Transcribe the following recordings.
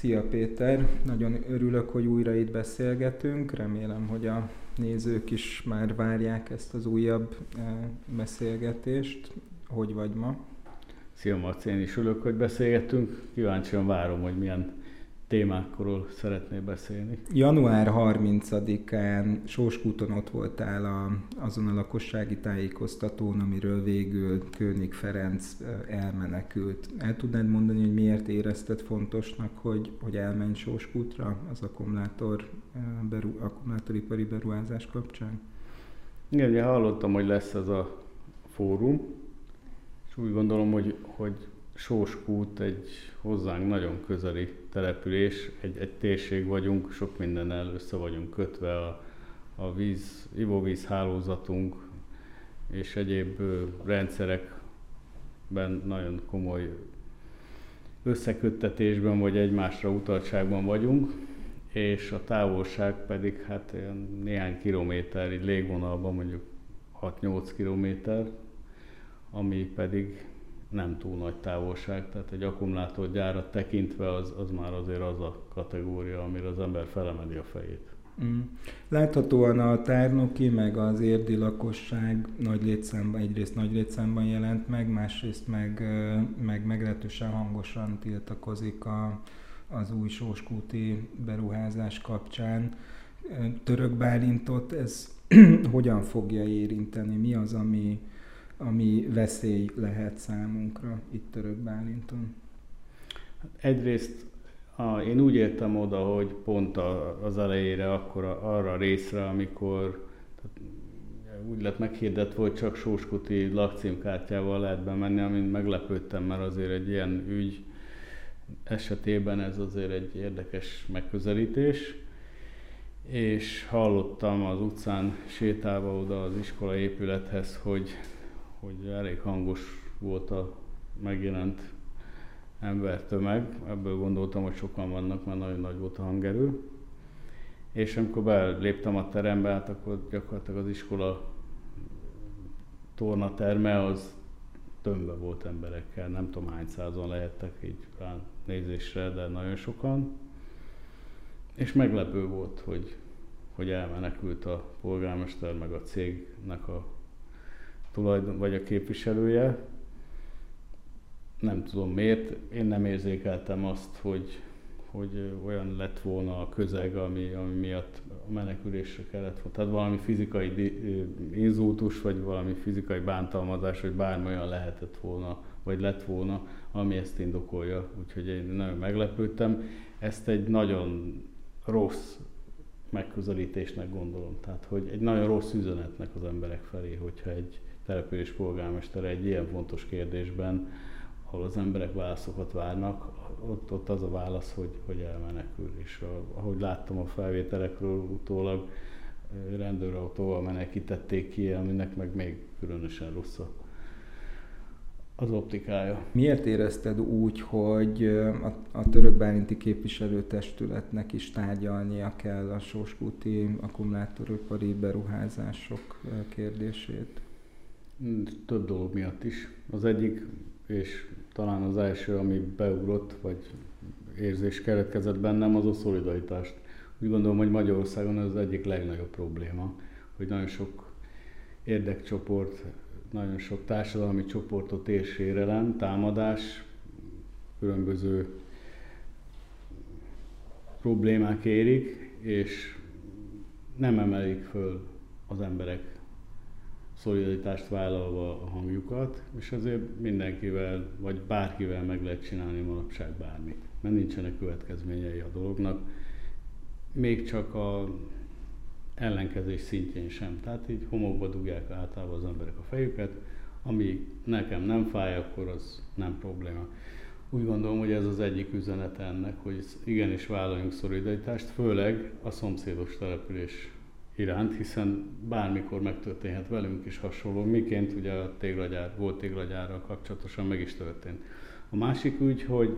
Szia Péter, nagyon örülök, hogy újra itt beszélgetünk. Remélem, hogy a nézők is már várják ezt az újabb eh, beszélgetést. Hogy vagy ma? Szia Marci, én is örülök, hogy beszélgetünk. Kíváncsian várom, hogy milyen témákról szeretnél beszélni? Január 30-án Sóskúton ott voltál a, azon a lakossági tájékoztatón, amiről végül König Ferenc elmenekült. El tudnád mondani, hogy miért érezted fontosnak, hogy, hogy elmenj Sóskútra az akkumulátor, beru, akkumulátoripari beruházás kapcsán? Igen, ugye hallottam, hogy lesz ez a fórum, és úgy gondolom, hogy, hogy Sóskút egy hozzánk nagyon közeli település, egy, egy térség vagyunk, sok mindennel össze vagyunk kötve, a, a víz, ivóvíz hálózatunk és egyéb rendszerekben nagyon komoly összeköttetésben vagy egymásra utaltságban vagyunk, és a távolság pedig hát néhány kilométer, így légvonalban mondjuk 6-8 kilométer, ami pedig nem túl nagy távolság, tehát egy akkumulátorgyárat tekintve az, az már azért az a kategória, amire az ember felemeli a fejét. Mm. Láthatóan a tárnoki, meg az érdi lakosság nagy létszámban, egyrészt nagy létszámban jelent meg, másrészt meg, meg meglehetősen hangosan tiltakozik a, az új sóskúti beruházás kapcsán. Török Bálintot ez hogyan fogja érinteni? Mi az, ami, ami veszély lehet számunkra itt Török Bálinton? Egyrészt a, én úgy értem oda, hogy pont a, az elejére, akkor a, arra a részre, amikor tehát úgy lett meghirdetve, hogy csak Sóskuti lakcímkártyával lehet bemenni, amin meglepődtem, mert azért egy ilyen ügy esetében ez azért egy érdekes megközelítés. És hallottam az utcán sétálva oda az iskola épülethez, hogy hogy elég hangos volt a megjelent embertömeg. Ebből gondoltam, hogy sokan vannak, mert nagyon nagy volt a hangerő. És amikor beléptem a terembe, hát akkor gyakorlatilag az iskola tornaterme az tömve volt emberekkel, nem tudom hány százan lehettek így nézésre, de nagyon sokan. És meglepő volt, hogy, hogy elmenekült a polgármester meg a cégnek a tulajdon, vagy a képviselője. Nem tudom miért, én nem érzékeltem azt, hogy, hogy olyan lett volna a közeg, ami, ami miatt a menekülésre kellett volna. Tehát valami fizikai inzultus, vagy valami fizikai bántalmazás, vagy bármi olyan lehetett volna, vagy lett volna, ami ezt indokolja. Úgyhogy én nagyon meglepődtem. Ezt egy nagyon rossz megközelítésnek gondolom. Tehát, hogy egy nagyon rossz üzenetnek az emberek felé, hogyha egy, település polgármestere egy ilyen fontos kérdésben, ahol az emberek válaszokat várnak, ott, ott az a válasz, hogy, hogy elmenekül. És ahogy láttam a felvételekről utólag, rendőrautóval menekítették ki, aminek meg még különösen rossz a, az optikája. Miért érezted úgy, hogy a, a török bálinti képviselőtestületnek is tárgyalnia kell a sóskúti akkumulátoripari beruházások kérdését? Több dolog miatt is. Az egyik, és talán az első, ami beugrott, vagy érzés keletkezett bennem, az a szolidaritást. Úgy gondolom, hogy Magyarországon ez az egyik legnagyobb probléma, hogy nagyon sok érdekcsoport, nagyon sok társadalmi csoportot ér sérelem, támadás, különböző problémák érik, és nem emelik föl az emberek szolidaritást vállalva a hangjukat, és azért mindenkivel, vagy bárkivel meg lehet csinálni manapság bármit, mert nincsenek következményei a dolognak, még csak a ellenkezés szintjén sem. Tehát így homokba dugják általában az emberek a fejüket, ami nekem nem fáj, akkor az nem probléma. Úgy gondolom, hogy ez az egyik üzenet ennek, hogy igenis vállaljunk szolidaritást, főleg a szomszédos település iránt, hiszen bármikor megtörténhet velünk is hasonló, miként ugye a téglagyár, volt téglagyárral kapcsolatosan meg is történt. A másik úgy, hogy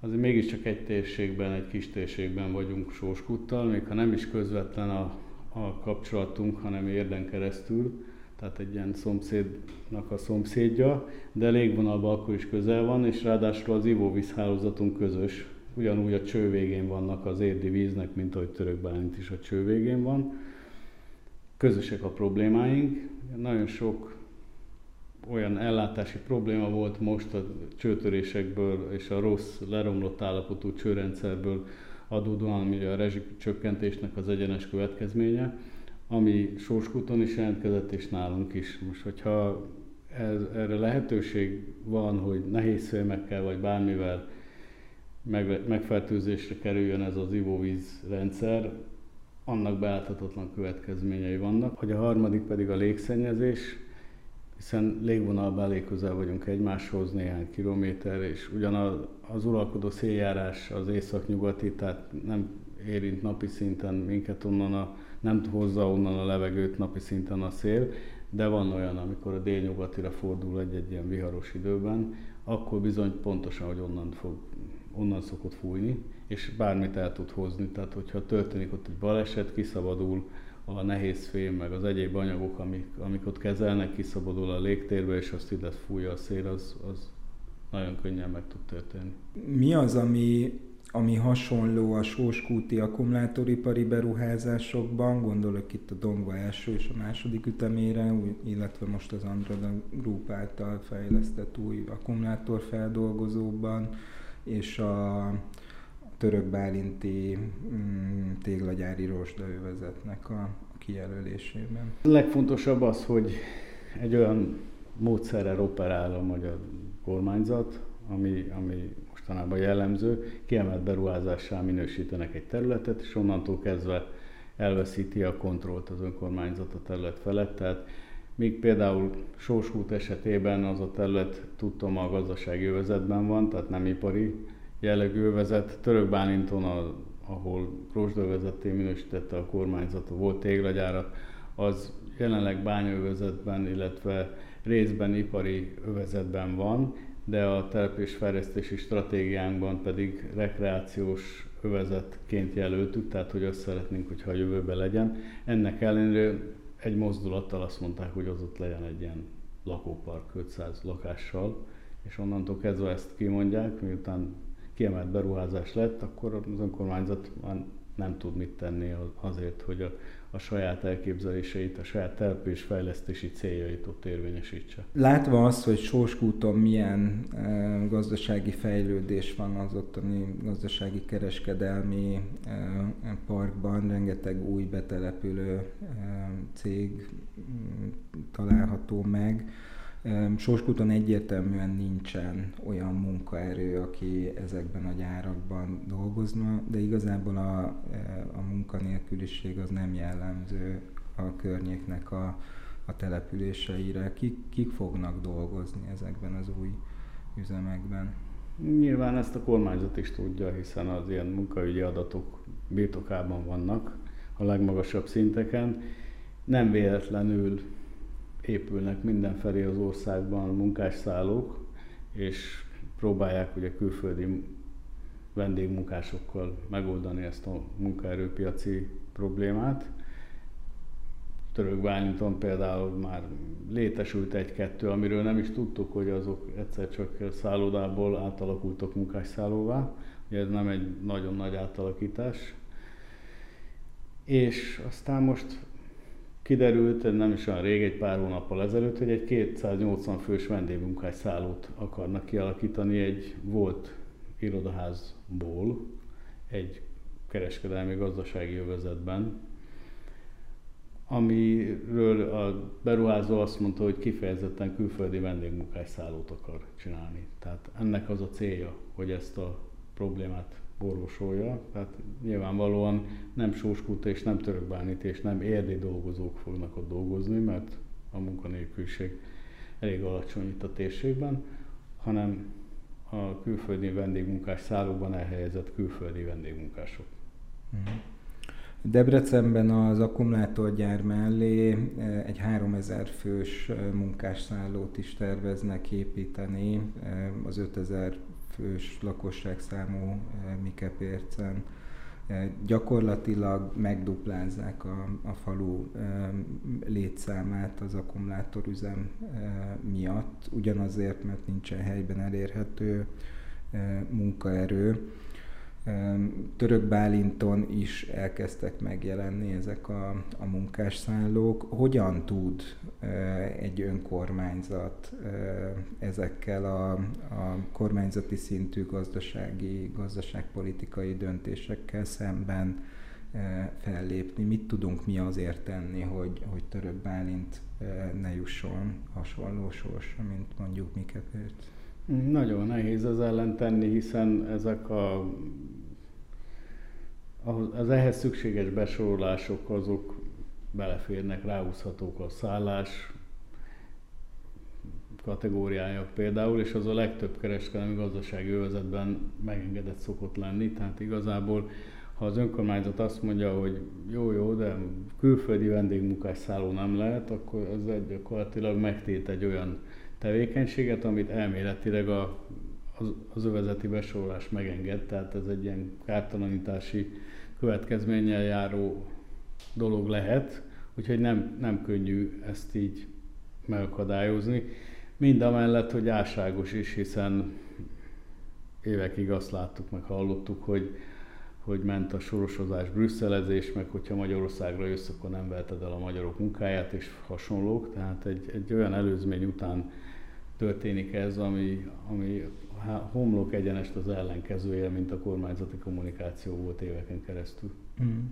azért mégiscsak egy térségben, egy kis térségben vagyunk Sóskuttal, még ha nem is közvetlen a, a kapcsolatunk, hanem érden keresztül, tehát egy ilyen szomszédnak a szomszédja, de légvonalban akkor is közel van, és ráadásul az ivóvízhálózatunk közös, ugyanúgy a cső végén vannak az érdi víznek, mint ahogy Török Bálint is a cső végén van. Közösek a problémáink, nagyon sok olyan ellátási probléma volt most a csőtörésekből és a rossz, leromlott állapotú csőrendszerből adódóan, ami a rezsicsökkentésnek az egyenes következménye, ami Sóskúton is jelentkezett, és nálunk is. Most, hogyha ez, erre lehetőség van, hogy nehéz szélmekkel vagy bármivel meg, megfertőzésre kerüljön ez az ivóvíz rendszer, annak beáltatatlan következményei vannak. Hogy a harmadik pedig a légszennyezés, hiszen légvonalban elég közel vagyunk egymáshoz, néhány kilométer, és ugyan az uralkodó széljárás az észak-nyugati, tehát nem érint napi szinten minket onnan, a, nem hozza onnan a levegőt napi szinten a szél, de van olyan, amikor a délnyugatira fordul egy-egy ilyen viharos időben, akkor bizony pontosan, hogy onnan, fog, onnan szokott fújni, és bármit el tud hozni. Tehát, hogyha történik ott egy baleset, kiszabadul a nehéz fém, meg az egyéb anyagok, amik, amik ott kezelnek, kiszabadul a légtérbe, és azt ide fújja a szél, az, az nagyon könnyen meg tud történni. Mi az, ami ami hasonló a sóskúti akkumulátoripari beruházásokban, gondolok itt a Dongva első és a második ütemére, illetve most az Andrada Group által fejlesztett új akkumulátorfeldolgozóban, és a török bálinti mm, téglagyári rozsdaövezetnek a kijelölésében. A legfontosabb az, hogy egy olyan módszerrel operál a magyar kormányzat, ami, ami mostanában jellemző, kiemelt beruházással minősítenek egy területet, és onnantól kezdve elveszíti a kontrollt az önkormányzat a terület felett. Tehát míg például Sóskút esetében az a terület tudtom a gazdasági övezetben van, tehát nem ipari jellegű övezet. Török Bálinton, ahol Krosdövezetté minősítette a kormányzat, volt téglagyára, az jelenleg bányaövezetben, illetve részben ipari övezetben van, de a településfejlesztési stratégiánkban pedig rekreációs övezetként jelöltük, tehát hogy azt szeretnénk, hogyha a jövőben legyen. Ennek ellenére egy mozdulattal azt mondták, hogy az ott legyen egy ilyen lakópark 500 lakással, és onnantól kezdve ezt kimondják, miután kiemelt beruházás lett, akkor az önkormányzat már nem tud mit tenni azért, hogy a a saját elképzeléseit, a saját település fejlesztési céljait ott érvényesítse. Látva azt, hogy Sóskúton milyen e, gazdasági fejlődés van az ottani gazdasági kereskedelmi e, parkban, rengeteg új betelepülő e, cég található meg, Sorskuton egyértelműen nincsen olyan munkaerő, aki ezekben a gyárakban dolgozna, de igazából a, a munkanélküliség az nem jellemző a környéknek a, a településeire. Kik, kik fognak dolgozni ezekben az új üzemekben? Nyilván ezt a kormányzat is tudja, hiszen az ilyen munkaügyi adatok birtokában vannak a legmagasabb szinteken. Nem véletlenül épülnek mindenfelé az országban munkásszállók, és próbálják ugye külföldi vendégmunkásokkal megoldani ezt a munkaerőpiaci problémát. Török Bálinton például már létesült egy-kettő, amiről nem is tudtuk, hogy azok egyszer csak szállodából átalakultak munkásszállóvá. Ugye ez nem egy nagyon nagy átalakítás. És aztán most kiderült, nem is olyan rég, egy pár hónappal ezelőtt, hogy egy 280 fős vendégmunkás szállót akarnak kialakítani egy volt irodaházból, egy kereskedelmi gazdasági övezetben, amiről a beruházó azt mondta, hogy kifejezetten külföldi vendégmunkás szállót akar csinálni. Tehát ennek az a célja, hogy ezt a problémát orvosolja. Tehát nyilvánvalóan nem Sóskút és nem Törökbánit és nem érdi dolgozók fognak ott dolgozni, mert a munkanélküliség elég alacsony itt a térségben, hanem a külföldi vendégmunkás szállókban elhelyezett külföldi vendégmunkások. Mhm. Debrecenben az akkumulátorgyár mellé eh, egy 3000 fős eh, munkásszállót is terveznek építeni eh, az 5000 fős lakosságszámú eh, Mikepércen. Eh, gyakorlatilag megduplázzák a, a falu eh, létszámát az akkumulátorüzem miatt, ugyanazért, mert nincsen helyben elérhető munkaerő. Török Bálinton is elkezdtek megjelenni ezek a, a munkásszállók. Hogyan tud egy önkormányzat ezekkel a, a kormányzati szintű gazdasági, gazdaságpolitikai döntésekkel szemben fellépni? Mit tudunk mi azért tenni, hogy, hogy Török Bálint ne jusson hasonló sorsra, mint mondjuk mi kettőt? Nagyon nehéz az ellen tenni, hiszen ezek a, az ehhez szükséges besorolások azok beleférnek, ráhúzhatók a szállás kategóriája például, és az a legtöbb kereskedelmi gazdasági övezetben megengedett szokott lenni, tehát igazából ha az önkormányzat azt mondja, hogy jó, jó, de külföldi vendégmunkás szálló nem lehet, akkor az gyakorlatilag megtét egy olyan tevékenységet, amit elméletileg a, az, az övezeti besorolás megenged, tehát ez egy ilyen kártalanítási következménnyel járó dolog lehet, úgyhogy nem, nem könnyű ezt így megakadályozni. Mind a mellett, hogy álságos is, hiszen évekig azt láttuk, meg hallottuk, hogy, hogy ment a sorosozás, brüsszelezés, meg hogyha Magyarországra jössz, akkor nem veheted el a magyarok munkáját, és hasonlók. Tehát egy, egy olyan előzmény után történik ez, ami, ami homlok egyenest az ellenkezője, mint a kormányzati kommunikáció volt éveken keresztül. Mm.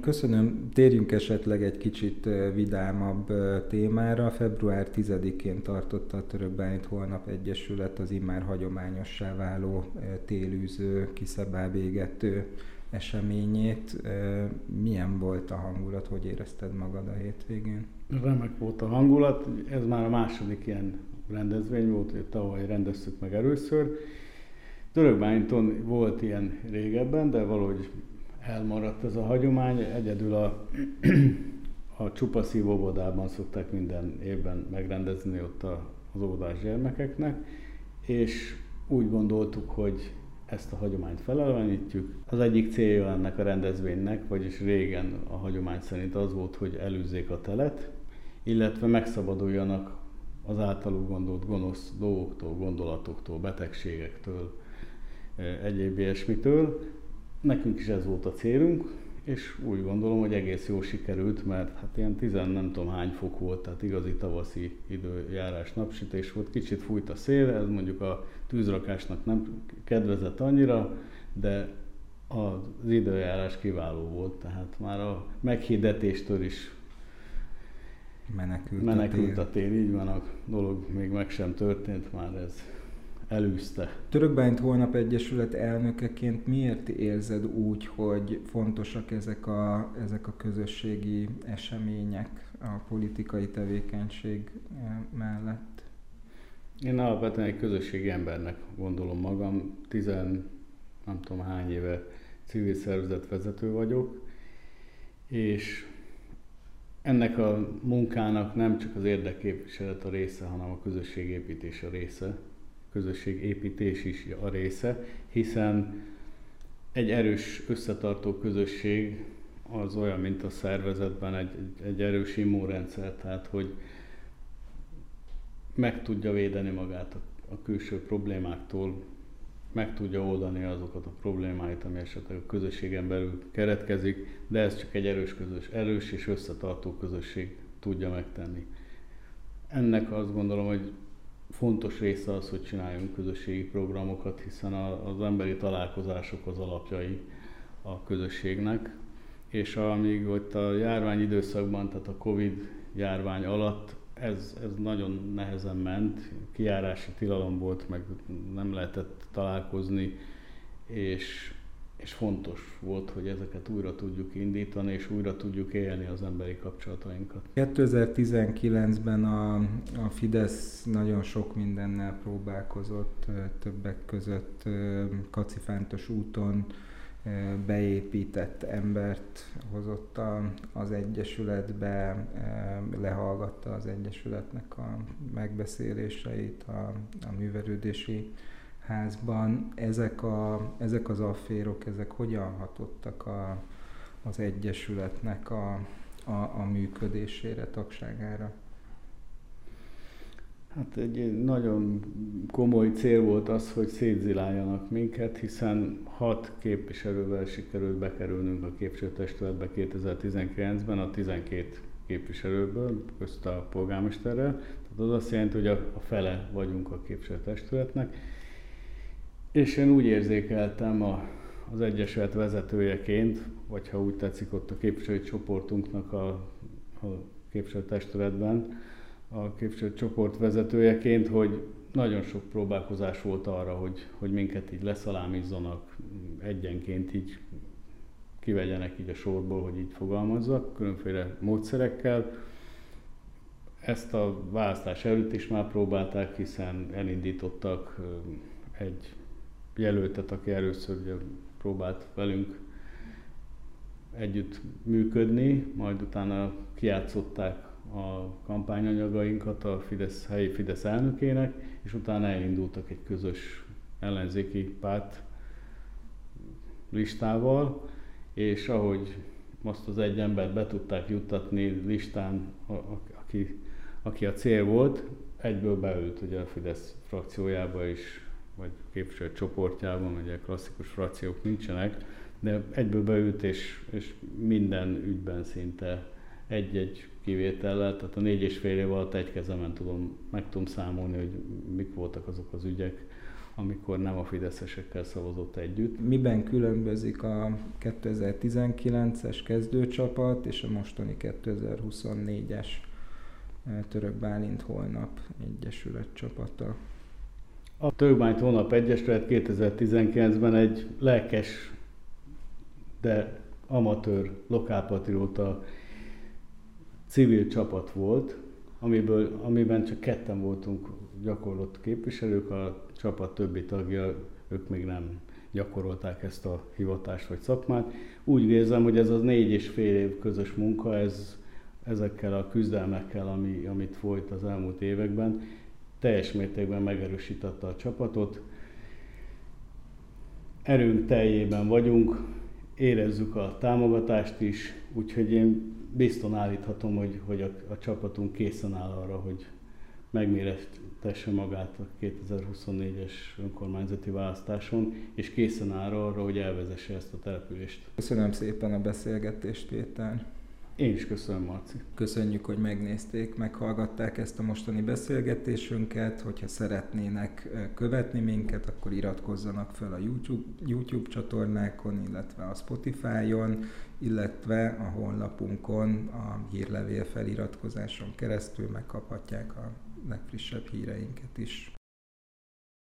Köszönöm. Térjünk esetleg egy kicsit vidámabb témára. Február 10-én tartotta a Török Bálint Holnap Egyesület az immár hagyományossá váló télűző, kiszabál végető eseményét. Milyen volt a hangulat, hogy érezted magad a hétvégén? Remek volt a hangulat, ez már a második ilyen rendezvény volt, hogy tavaly rendeztük meg először. Törökbányton volt ilyen régebben, de valahogy elmaradt ez a hagyomány. Egyedül a, a csupaszív óvodában szokták minden évben megrendezni ott a, az óvodás gyermekeknek, és úgy gondoltuk, hogy ezt a hagyományt felelevenítjük. Az egyik célja ennek a rendezvénynek, vagyis régen a hagyomány szerint az volt, hogy előzzék a telet, illetve megszabaduljanak az általuk gondolt gonosz dolgoktól, gondolatoktól, betegségektől, egyéb ilyesmitől. Nekünk is ez volt a célunk, és úgy gondolom, hogy egész jól sikerült, mert hát ilyen tizen nem tudom hány fok volt, tehát igazi tavaszi időjárás napsütés volt, kicsit fújt a szél, ez mondjuk a tűzrakásnak nem kedvezett annyira, de az időjárás kiváló volt, tehát már a meghirdetéstől is menekült, menekült a, tél. a tél. Így van, a dolog még meg sem történt, már ez elűzte. Törökbányt Holnap Egyesület elnökeként miért érzed úgy, hogy fontosak ezek a, ezek a közösségi események a politikai tevékenység eh, mellett? Én alapvetően egy közösségi embernek gondolom magam. Tizen, nem tudom hány éve civil szervezet vezető vagyok, és ennek a munkának nem csak az érdekképviselet a része, hanem a közösségépítés a része, közösségépítés is a része, hiszen egy erős összetartó közösség az olyan, mint a szervezetben egy, egy, erős immunrendszer, tehát hogy meg tudja védeni magát a, a külső problémáktól, meg tudja oldani azokat a problémáit, ami esetleg a közösségen belül keretkezik, de ez csak egy erős, közös, erős és összetartó közösség tudja megtenni. Ennek azt gondolom, hogy fontos része az, hogy csináljunk közösségi programokat, hiszen az emberi találkozások az alapjai a közösségnek, és amíg ott a járvány időszakban, tehát a Covid járvány alatt ez, ez nagyon nehezen ment, kiárási tilalom volt, meg nem lehetett találkozni, és, és fontos volt, hogy ezeket újra tudjuk indítani, és újra tudjuk élni az emberi kapcsolatainkat. 2019-ben a, a Fidesz nagyon sok mindennel próbálkozott, többek között kacifántos úton, beépített embert hozott a, az Egyesületbe, lehallgatta az Egyesületnek a megbeszéléseit a, a művelődési házban. Ezek, a, ezek az afférok, ezek hogyan hatottak a, az Egyesületnek a, a, a működésére, tagságára? Hát egy nagyon komoly cél volt az, hogy szétziláljanak minket, hiszen hat képviselővel sikerült bekerülnünk a képviselőtestületbe 2019-ben, a 12 képviselőből, közt a polgármesterrel. Tehát az azt jelenti, hogy a, a fele vagyunk a képviselőtestületnek. És én úgy érzékeltem a, az Egyesület vezetőjeként, vagy ha úgy tetszik, ott a képviselői csoportunknak a, a képviselőtestületben, a képviselőcsoport vezetőjeként, hogy nagyon sok próbálkozás volt arra, hogy, hogy minket így leszalámizzanak, egyenként így kivegyenek így a sorból, hogy így fogalmazzak, különféle módszerekkel. Ezt a választás előtt is már próbálták, hiszen elindítottak egy jelöltet, aki először ugye próbált velünk együtt működni, majd utána kiátszották a kampányanyagainkat a Fidesz, helyi Fidesz elnökének, és utána elindultak egy közös ellenzéki párt listával, és ahogy azt az egy embert be tudták juttatni listán, aki, aki a cél volt, egyből beült ugye a Fidesz frakciójába is, vagy képviselő csoportjában, ugye klasszikus frakciók nincsenek, de egyből beült, és, és minden ügyben szinte egy-egy kivétellel, tehát a négy és fél év alatt egy kezemen tudom, meg tudom számolni, hogy mik voltak azok az ügyek, amikor nem a fideszesekkel szavazott együtt. Miben különbözik a 2019-es kezdőcsapat és a mostani 2024-es eh, Török Bálint Holnap Egyesület csapata? A Török Bálint Holnap Egyesület 2019-ben egy lelkes, de amatőr, lokálpatrióta civil csapat volt, amiből, amiben csak ketten voltunk gyakorlott képviselők, a csapat többi tagja, ők még nem gyakorolták ezt a hivatást vagy szakmát. Úgy érzem, hogy ez az négy és fél év közös munka, ez ezekkel a küzdelmekkel, ami, amit folyt az elmúlt években, teljes mértékben megerősítette a csapatot. Erőnk teljében vagyunk, érezzük a támogatást is, úgyhogy én bizton állíthatom, hogy, hogy a, a csapatunk készen áll arra, hogy megméretesse magát a 2024-es önkormányzati választáson, és készen áll arra, hogy elvezesse ezt a települést. Köszönöm szépen a beszélgetést, Péter. Én is köszönöm, Marci. Köszönjük, hogy megnézték, meghallgatták ezt a mostani beszélgetésünket. Hogyha szeretnének követni minket, akkor iratkozzanak fel a YouTube, YouTube csatornákon, illetve a Spotify-on, illetve a honlapunkon a hírlevél feliratkozáson keresztül megkaphatják a legfrissebb híreinket is.